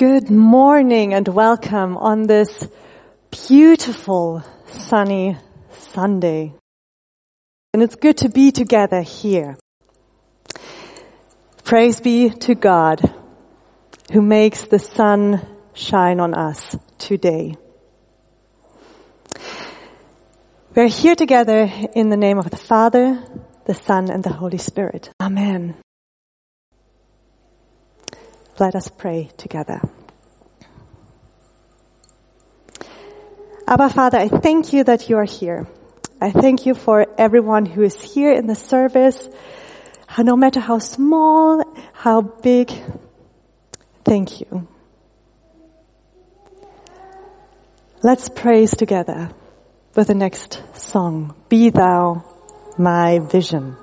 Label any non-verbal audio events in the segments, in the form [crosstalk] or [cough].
Good morning and welcome on this beautiful sunny Sunday. And it's good to be together here. Praise be to God who makes the sun shine on us today. We're here together in the name of the Father, the Son, and the Holy Spirit. Amen. Let us pray together. Abba Father, I thank you that you are here. I thank you for everyone who is here in the service, no matter how small, how big. Thank you. Let's praise together with the next song. Be thou my vision.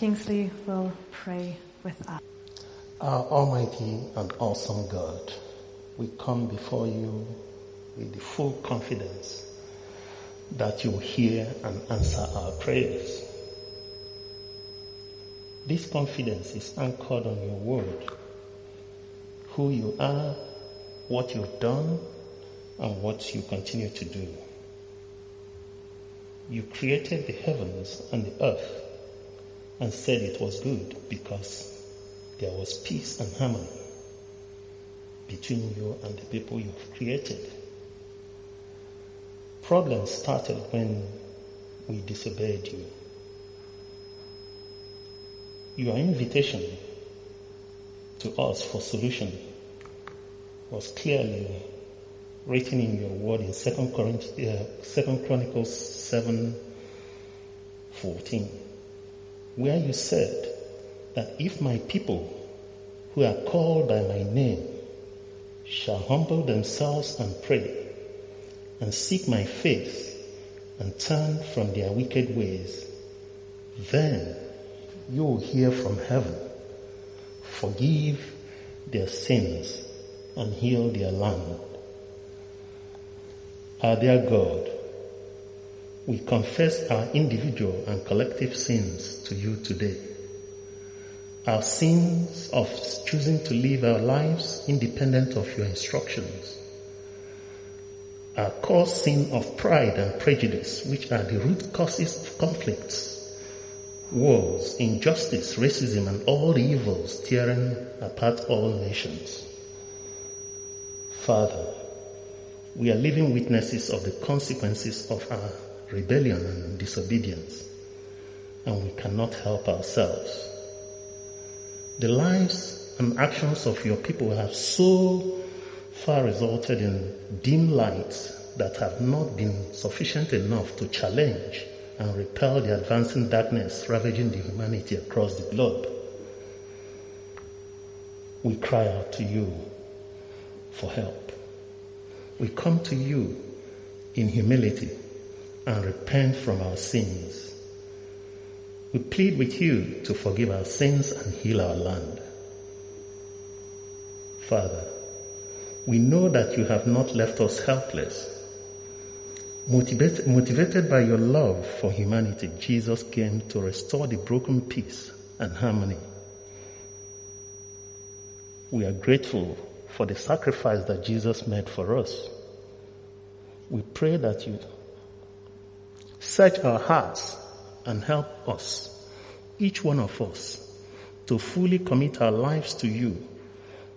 Kingsley will pray with us. Our Almighty and awesome God, we come before you with the full confidence that you hear and answer our prayers. This confidence is anchored on your word, who you are, what you've done, and what you continue to do. You created the heavens and the earth and said it was good because there was peace and harmony between you and the people you've created. Problems started when we disobeyed you. Your invitation to us for solution was clearly written in your word in 2 Corinthians, uh, 2 Chronicles 7, 14 where you said that if my people who are called by my name shall humble themselves and pray and seek my face and turn from their wicked ways, then you will hear from heaven, forgive their sins and heal their land. Our dear God, we confess our individual and collective sins to you today. Our sins of choosing to live our lives independent of your instructions. Our core sin of pride and prejudice, which are the root causes of conflicts, wars, injustice, racism, and all the evils tearing apart all nations. Father, we are living witnesses of the consequences of our rebellion and disobedience, and we cannot help ourselves. The lives and actions of your people have so far resulted in dim lights that have not been sufficient enough to challenge and repel the advancing darkness ravaging the humanity across the globe. We cry out to you for help. We come to you in humility and repent from our sins. We plead with you to forgive our sins and heal our land. Father, we know that you have not left us helpless. Motivated, motivated by your love for humanity, Jesus came to restore the broken peace and harmony. We are grateful for the sacrifice that Jesus made for us. We pray that you Search our hearts and help us, each one of us, to fully commit our lives to you,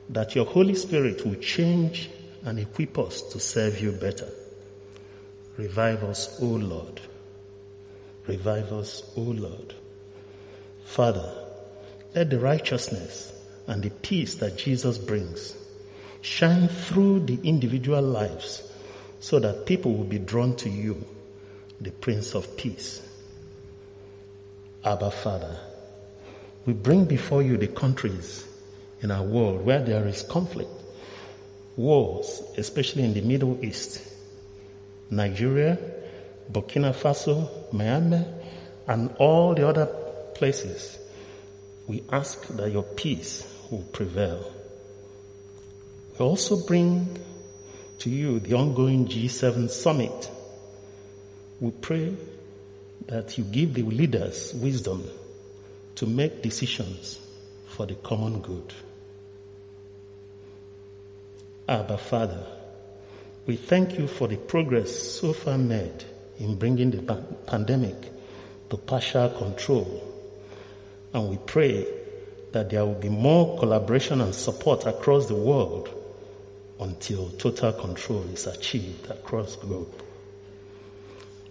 that your Holy Spirit will change and equip us to serve you better. Revive us, O Lord. Revive us, O Lord. Father, let the righteousness and the peace that Jesus brings shine through the individual lives so that people will be drawn to you the Prince of Peace. Abba Father, we bring before you the countries in our world where there is conflict, wars, especially in the Middle East, Nigeria, Burkina Faso, Myanmar, and all the other places. We ask that your peace will prevail. We also bring to you the ongoing G7 summit. We pray that you give the leaders wisdom to make decisions for the common good. Abba Father, we thank you for the progress so far made in bringing the pandemic to partial control. And we pray that there will be more collaboration and support across the world until total control is achieved across the globe.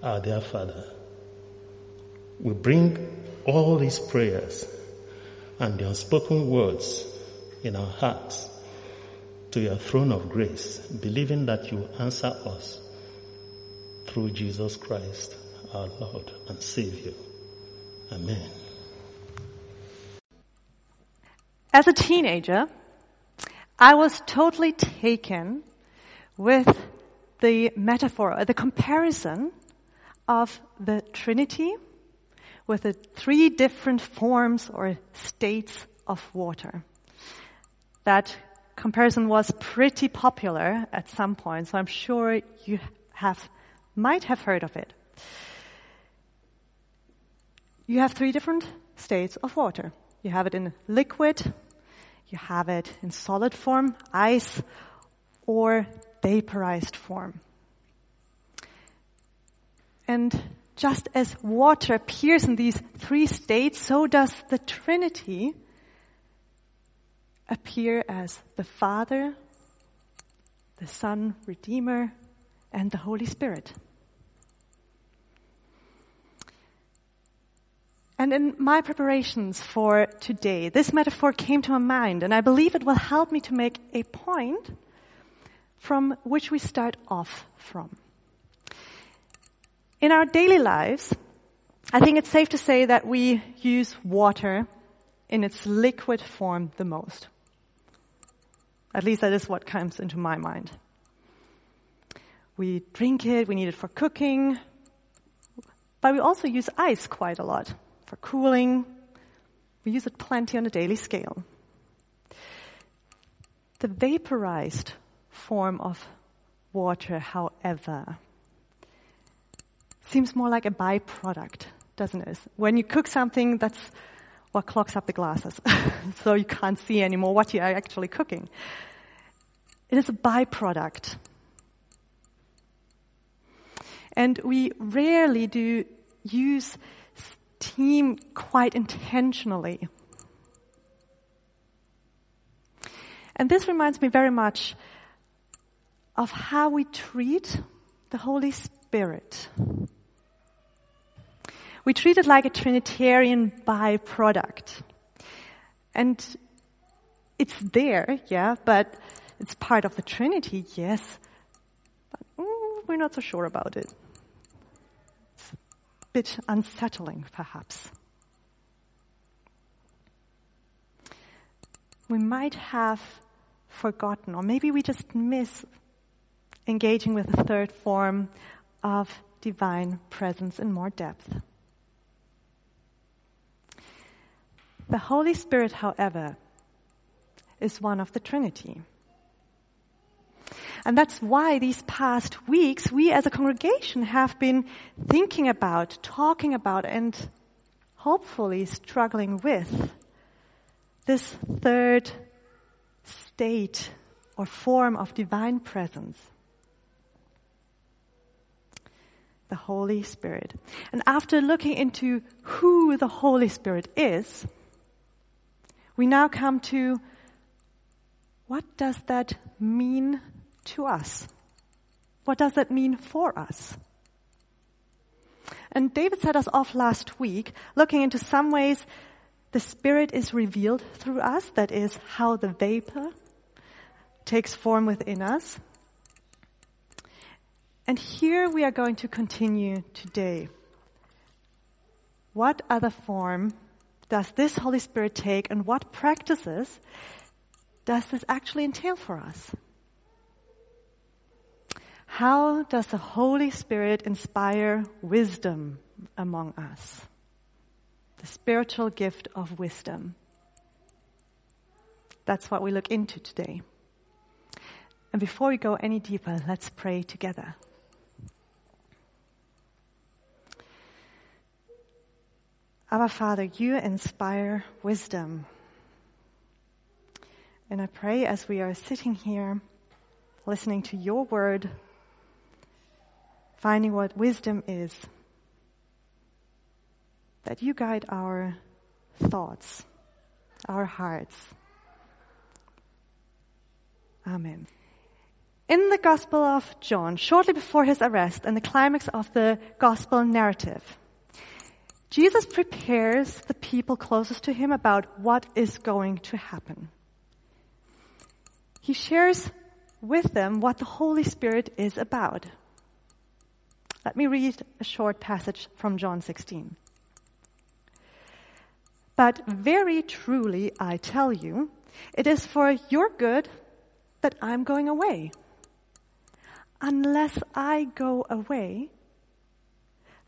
Our dear Father, we bring all these prayers and the unspoken words in our hearts to your throne of grace, believing that you answer us through Jesus Christ, our Lord and Savior. Amen. As a teenager, I was totally taken with the metaphor, the comparison of the Trinity with the three different forms or states of water. That comparison was pretty popular at some point, so I'm sure you have, might have heard of it. You have three different states of water. You have it in liquid, you have it in solid form, ice, or vaporized form. And just as water appears in these three states, so does the Trinity appear as the Father, the Son, Redeemer, and the Holy Spirit. And in my preparations for today, this metaphor came to my mind, and I believe it will help me to make a point from which we start off from. In our daily lives, I think it's safe to say that we use water in its liquid form the most. At least that is what comes into my mind. We drink it, we need it for cooking, but we also use ice quite a lot for cooling. We use it plenty on a daily scale. The vaporized form of water, however, seems more like a byproduct, doesn't it? When you cook something, that's what clogs up the glasses. [laughs] so you can't see anymore what you are actually cooking. It is a byproduct. And we rarely do use steam quite intentionally. And this reminds me very much of how we treat the Holy Spirit. We treat it like a Trinitarian byproduct. And it's there, yeah, but it's part of the Trinity, yes. But mm, we're not so sure about it. It's a bit unsettling, perhaps. We might have forgotten, or maybe we just miss engaging with the third form of divine presence in more depth. The Holy Spirit, however, is one of the Trinity. And that's why these past weeks we as a congregation have been thinking about, talking about, and hopefully struggling with this third state or form of divine presence. The Holy Spirit. And after looking into who the Holy Spirit is, we now come to what does that mean to us? What does that mean for us? And David set us off last week looking into some ways the Spirit is revealed through us, that is, how the vapor takes form within us. And here we are going to continue today what other form does this Holy Spirit take and what practices does this actually entail for us? How does the Holy Spirit inspire wisdom among us? The spiritual gift of wisdom. That's what we look into today. And before we go any deeper, let's pray together. Our Father, you inspire wisdom. And I pray as we are sitting here, listening to your word, finding what wisdom is, that you guide our thoughts, our hearts. Amen. In the Gospel of John, shortly before his arrest and the climax of the Gospel narrative, Jesus prepares the people closest to him about what is going to happen. He shares with them what the Holy Spirit is about. Let me read a short passage from John 16. But very truly I tell you, it is for your good that I'm going away. Unless I go away,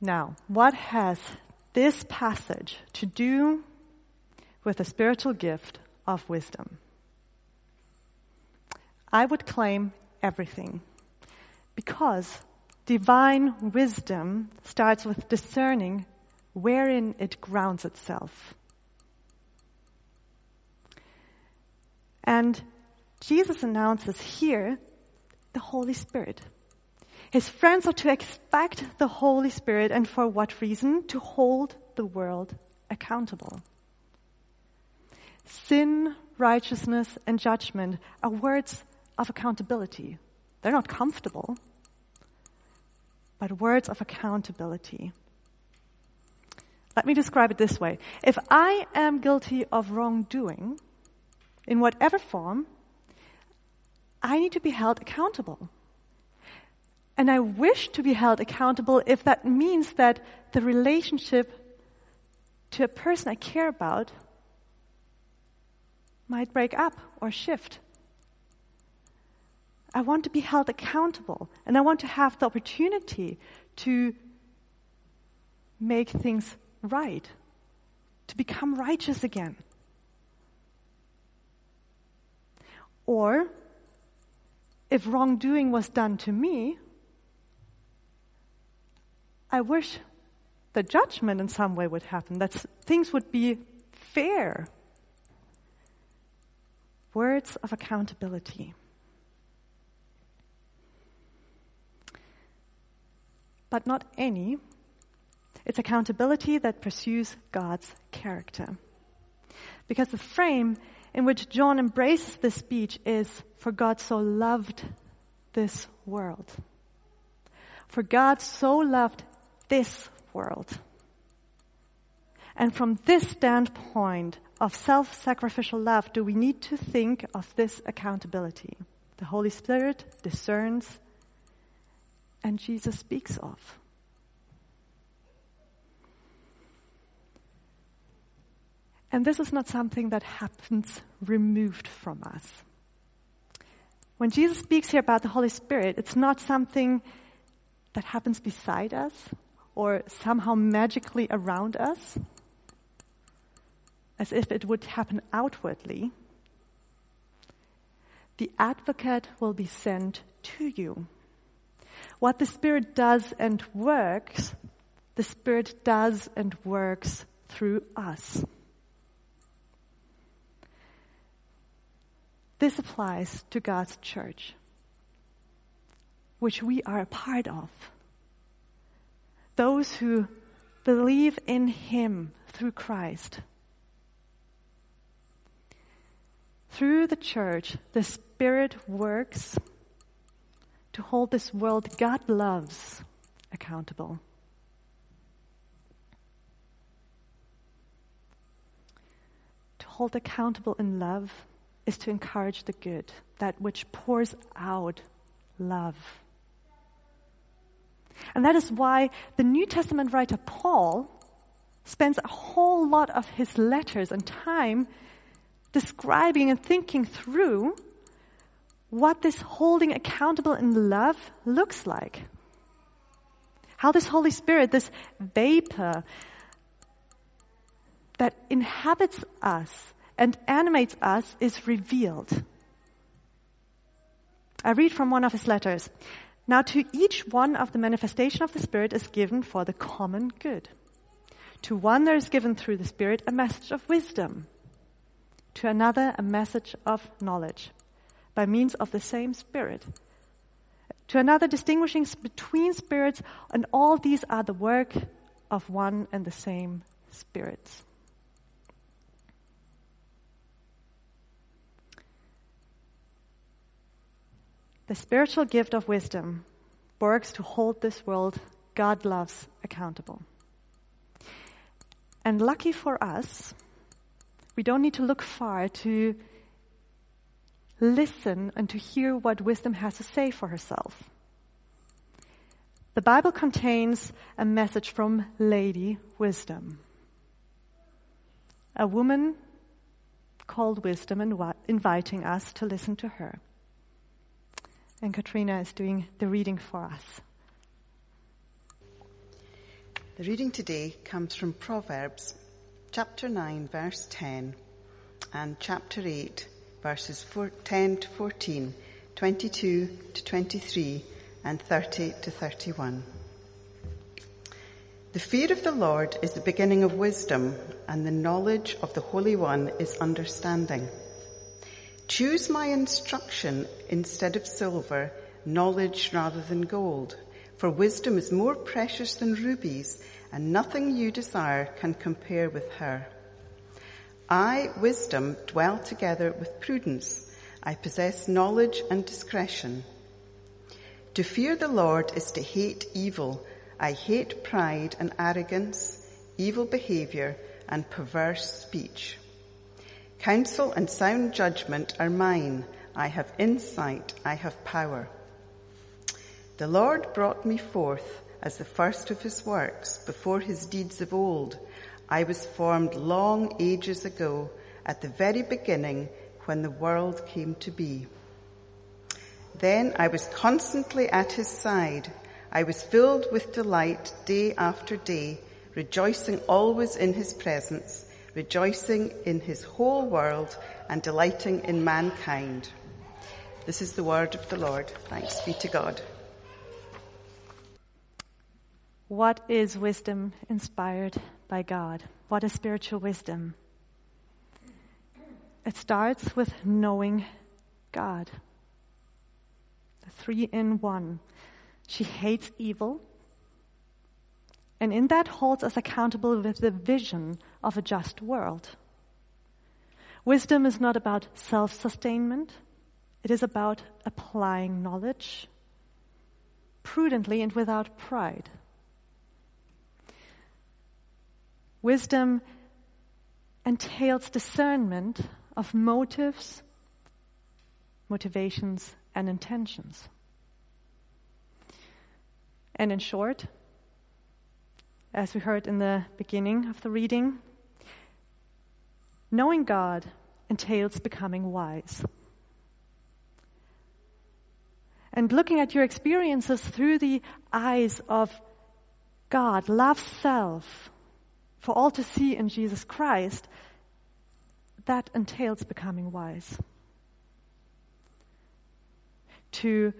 Now, what has this passage to do with the spiritual gift of wisdom? I would claim everything because divine wisdom starts with discerning wherein it grounds itself. And Jesus announces here the Holy Spirit. His friends are to expect the Holy Spirit and for what reason? To hold the world accountable. Sin, righteousness, and judgment are words of accountability. They're not comfortable, but words of accountability. Let me describe it this way. If I am guilty of wrongdoing, in whatever form, I need to be held accountable. And I wish to be held accountable if that means that the relationship to a person I care about might break up or shift. I want to be held accountable and I want to have the opportunity to make things right, to become righteous again. Or, if wrongdoing was done to me, I wish the judgment in some way would happen, that things would be fair. Words of accountability. But not any. It's accountability that pursues God's character. Because the frame in which John embraces this speech is, for God so loved this world. For God so loved this world. And from this standpoint of self-sacrificial love, do we need to think of this accountability? The Holy Spirit discerns and Jesus speaks of. And this is not something that happens removed from us. When Jesus speaks here about the Holy Spirit, it's not something that happens beside us or somehow magically around us, as if it would happen outwardly, the advocate will be sent to you. What the Spirit does and works, the Spirit does and works through us. This applies to God's church, which we are a part of. Those who believe in Him through Christ. Through the church, the Spirit works to hold this world God loves accountable. To hold accountable in love is to encourage the good, that which pours out love. And that is why the New Testament writer Paul spends a whole lot of his letters and time describing and thinking through what this holding accountable in love looks like. How this Holy Spirit, this vapor that inhabits us and animates us is revealed. I read from one of his letters. Now to each one of the manifestation of the Spirit is given for the common good. To one there is given through the Spirit a message of wisdom. To another a message of knowledge by means of the same Spirit. To another distinguishing between spirits and all these are the work of one and the same Spirit. The spiritual gift of wisdom works to hold this world God loves accountable. And lucky for us, we don't need to look far to listen and to hear what wisdom has to say for herself. The Bible contains a message from Lady Wisdom, a woman called Wisdom and inviting us to listen to her and Katrina is doing the reading for us. The reading today comes from Proverbs chapter 9 verse 10 and chapter 8 verses 10 to 14, 22 to 23 and 30 to 31. The fear of the Lord is the beginning of wisdom and the knowledge of the Holy One is understanding. Choose my instruction instead of silver, knowledge rather than gold. For wisdom is more precious than rubies, and nothing you desire can compare with her. I, wisdom, dwell together with prudence. I possess knowledge and discretion. To fear the Lord is to hate evil. I hate pride and arrogance, evil behavior, and perverse speech. Counsel and sound judgment are mine. I have insight. I have power. The Lord brought me forth as the first of his works before his deeds of old. I was formed long ages ago at the very beginning when the world came to be. Then I was constantly at his side. I was filled with delight day after day, rejoicing always in his presence rejoicing in his whole world and delighting in mankind. This is the word of the Lord. Thanks be to God. What is wisdom inspired by God? What is spiritual wisdom? It starts with knowing God. The three in one. She hates evil. And in that holds us accountable with the vision of a just world. Wisdom is not about self-sustainment. It is about applying knowledge prudently and without pride. Wisdom entails discernment of motives, motivations, and intentions. And in short, as we heard in the beginning of the reading, knowing God entails becoming wise. And looking at your experiences through the eyes of God, love self, for all to see in Jesus Christ, that entails becoming wise. To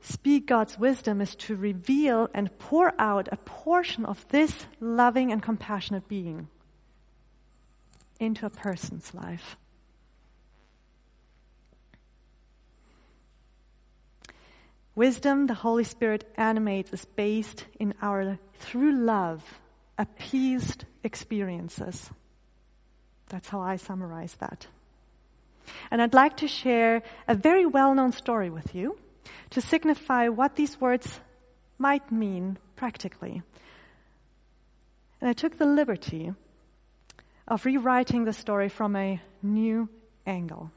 speak God's wisdom is to reveal and pour out a portion of this loving and compassionate being into a person's life. Wisdom the Holy Spirit animates is based in our through love, appeased experiences. That's how I summarize that. And I'd like to share a very well known story with you to signify what these words might mean practically. And I took the liberty of rewriting the story from a new angle.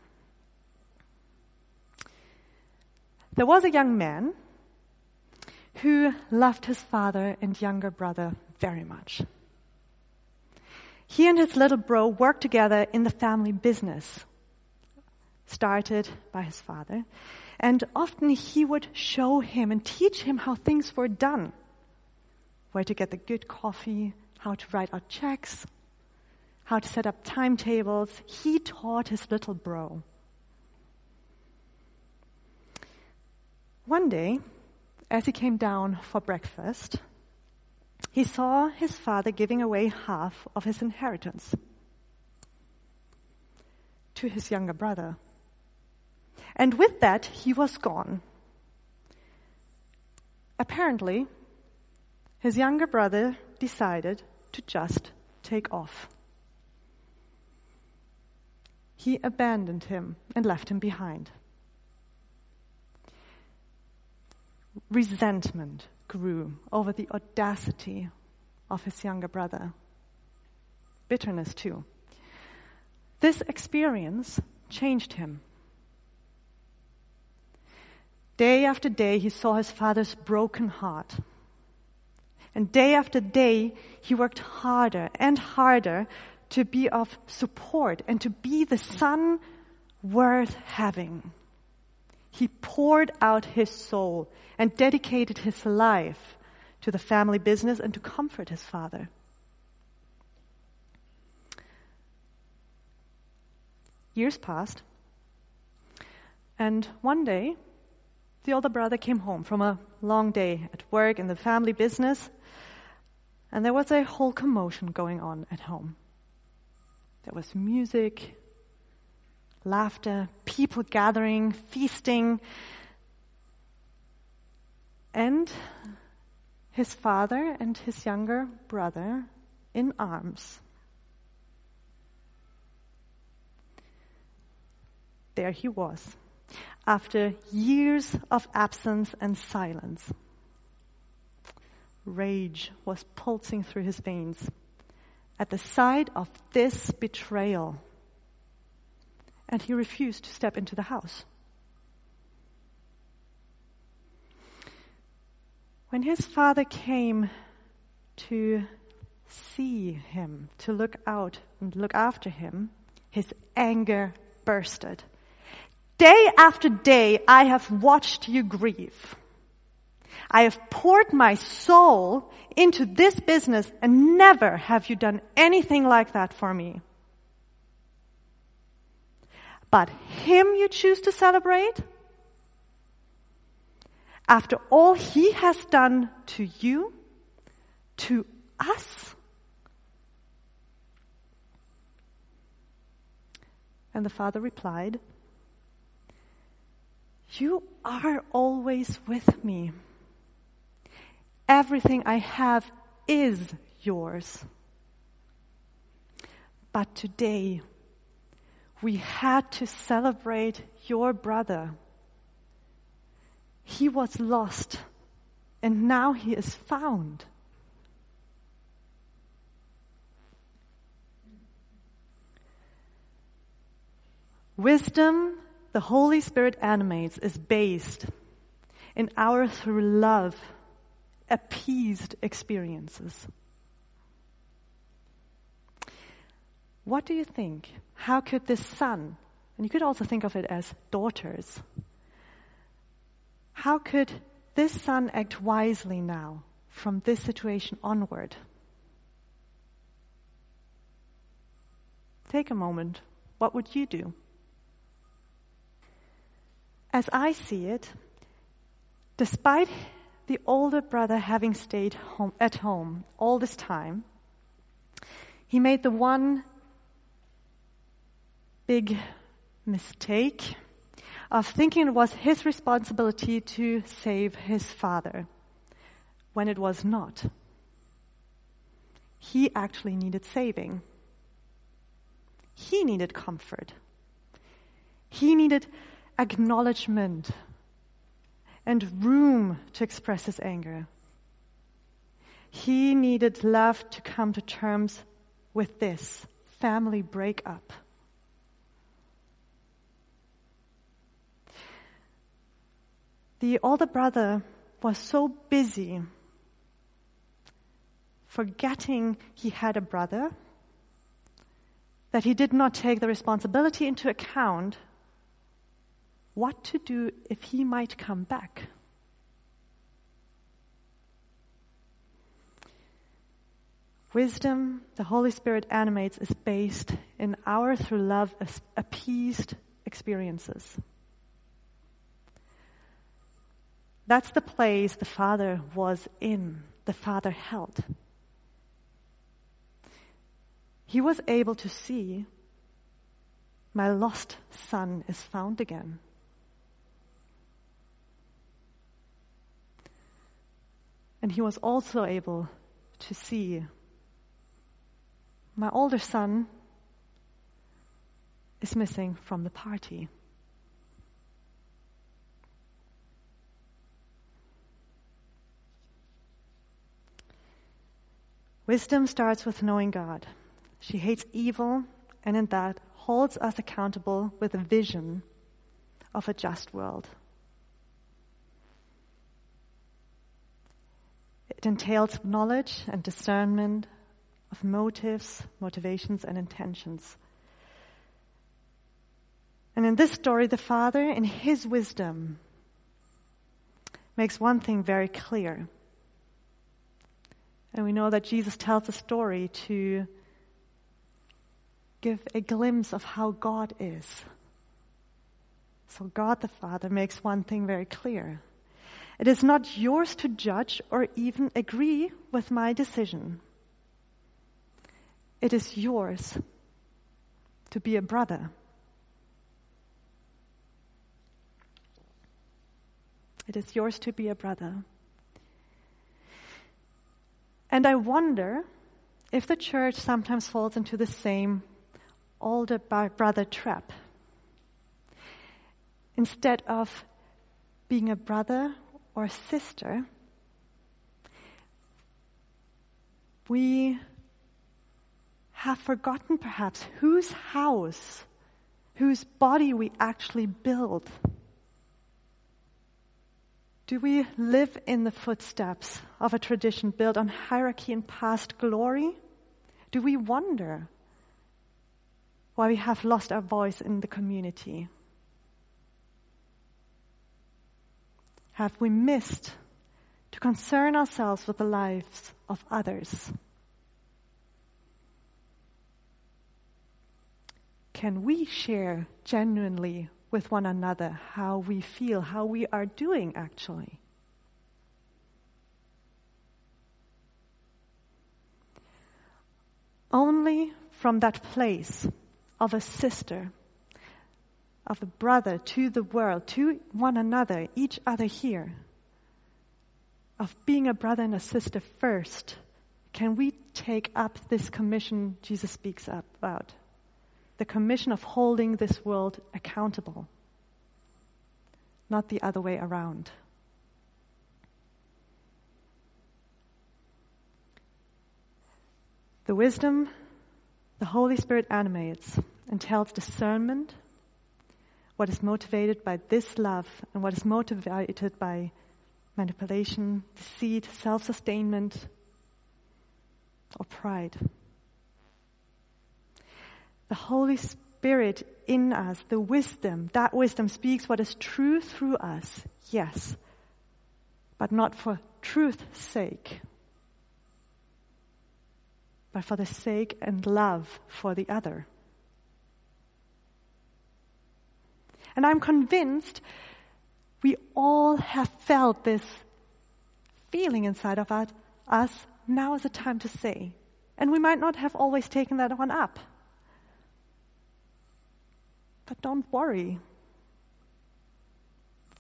There was a young man who loved his father and younger brother very much. He and his little bro worked together in the family business, started by his father, and often he would show him and teach him how things were done. Where to get the good coffee, how to write out checks, how to set up timetables. He taught his little bro. One day, as he came down for breakfast, he saw his father giving away half of his inheritance to his younger brother. And with that, he was gone. Apparently, his younger brother decided to just take off. He abandoned him and left him behind. Resentment grew over the audacity of his younger brother. Bitterness, too. This experience changed him. Day after day, he saw his father's broken heart. And day after day, he worked harder and harder to be of support and to be the son worth having. He poured out his soul and dedicated his life to the family business and to comfort his father. Years passed, and one day, the older brother came home from a long day at work in the family business, and there was a whole commotion going on at home. There was music, laughter, people gathering, feasting, and his father and his younger brother in arms. There he was, after years of absence and silence. Rage was pulsing through his veins at the sight of this betrayal and he refused to step into the house. When his father came to see him, to look out and look after him, his anger bursted. Day after day, I have watched you grieve. I have poured my soul into this business and never have you done anything like that for me. But him you choose to celebrate? After all he has done to you, to us? And the father replied, You are always with me. Everything I have is yours. But today, we had to celebrate your brother. He was lost and now he is found. Wisdom the Holy Spirit animates is based in our through love appeased experiences. What do you think? How could this son, and you could also think of it as daughters, how could this son act wisely now from this situation onward? Take a moment. What would you do? As I see it, despite the older brother having stayed home, at home all this time, he made the one big mistake of thinking it was his responsibility to save his father when it was not. he actually needed saving. He needed comfort. He needed acknowledgement and room to express his anger. He needed love to come to terms with this family breakup. The older brother was so busy forgetting he had a brother that he did not take the responsibility into account what to do if he might come back. Wisdom the Holy Spirit animates is based in our through love appeased experiences. That's the place the Father was in, the Father held. He was able to see my lost son is found again. And he was also able to see my older son is missing from the party. Wisdom starts with knowing God. She hates evil and in that holds us accountable with a vision of a just world. It entails knowledge and discernment of motives, motivations, and intentions. And in this story, the Father, in His wisdom, makes one thing very clear. And we know that Jesus tells a story to give a glimpse of how God is. So God the Father makes one thing very clear. It is not yours to judge or even agree with my decision. It is yours to be a brother. It is yours to be a brother. And I wonder if the church sometimes falls into the same older brother trap. Instead of being a brother or sister, we have forgotten perhaps whose house, whose body we actually build. Do we live in the footsteps of a tradition built on hierarchy and past glory? Do we wonder why we have lost our voice in the community? Have we missed to concern ourselves with the lives of others? Can we share genuinely with one another how we feel, how we are doing actually? Only from that place of a sister, of the brother to the world, to one another, each other here, of being a brother and a sister first, can we take up this commission Jesus speaks about? The commission of holding this world accountable, not the other way around. The wisdom the Holy Spirit animates and tells discernment what is motivated by this love and what is motivated by manipulation, deceit, self-sustainment, or pride. The Holy Spirit in us, the wisdom, that wisdom speaks what is true through us, yes, but not for truth's sake but for the sake and love for the other. And I'm convinced we all have felt this feeling inside of us. Now is the time to say. And we might not have always taken that one up. But don't worry.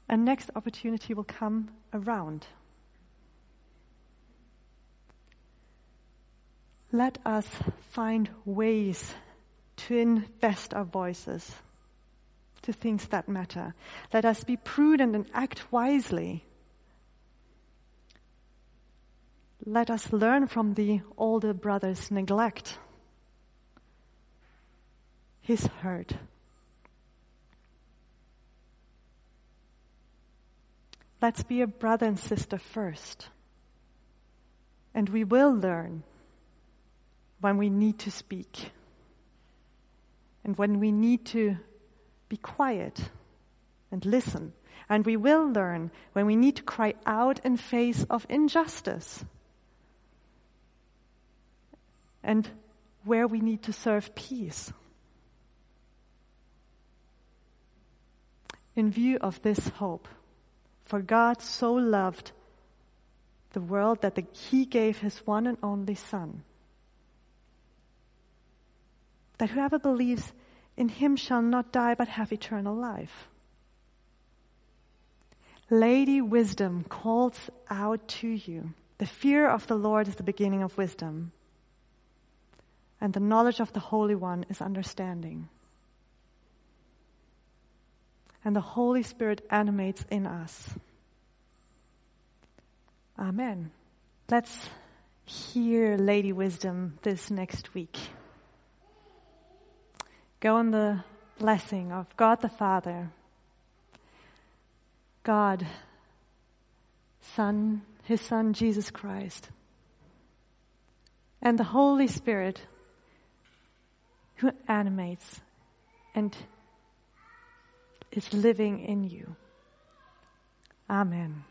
A next opportunity will come around. let us find ways to invest our voices to things that matter. Let us be prudent and act wisely. Let us learn from the older brother's neglect, his hurt. Let's be a brother and sister first. And we will learn when we need to speak and when we need to be quiet and listen. And we will learn when we need to cry out in face of injustice. And where we need to serve peace. In view of this hope, for God so loved the world that the, he gave his one and only son. That whoever believes in him shall not die but have eternal life. Lady Wisdom calls out to you. The fear of the Lord is the beginning of wisdom, and the knowledge of the Holy One is understanding. And the Holy Spirit animates in us. Amen. Let's hear Lady Wisdom this next week. Go in the blessing of God the Father, God, Son, His Son Jesus Christ, and the Holy Spirit who animates and is living in you. Amen.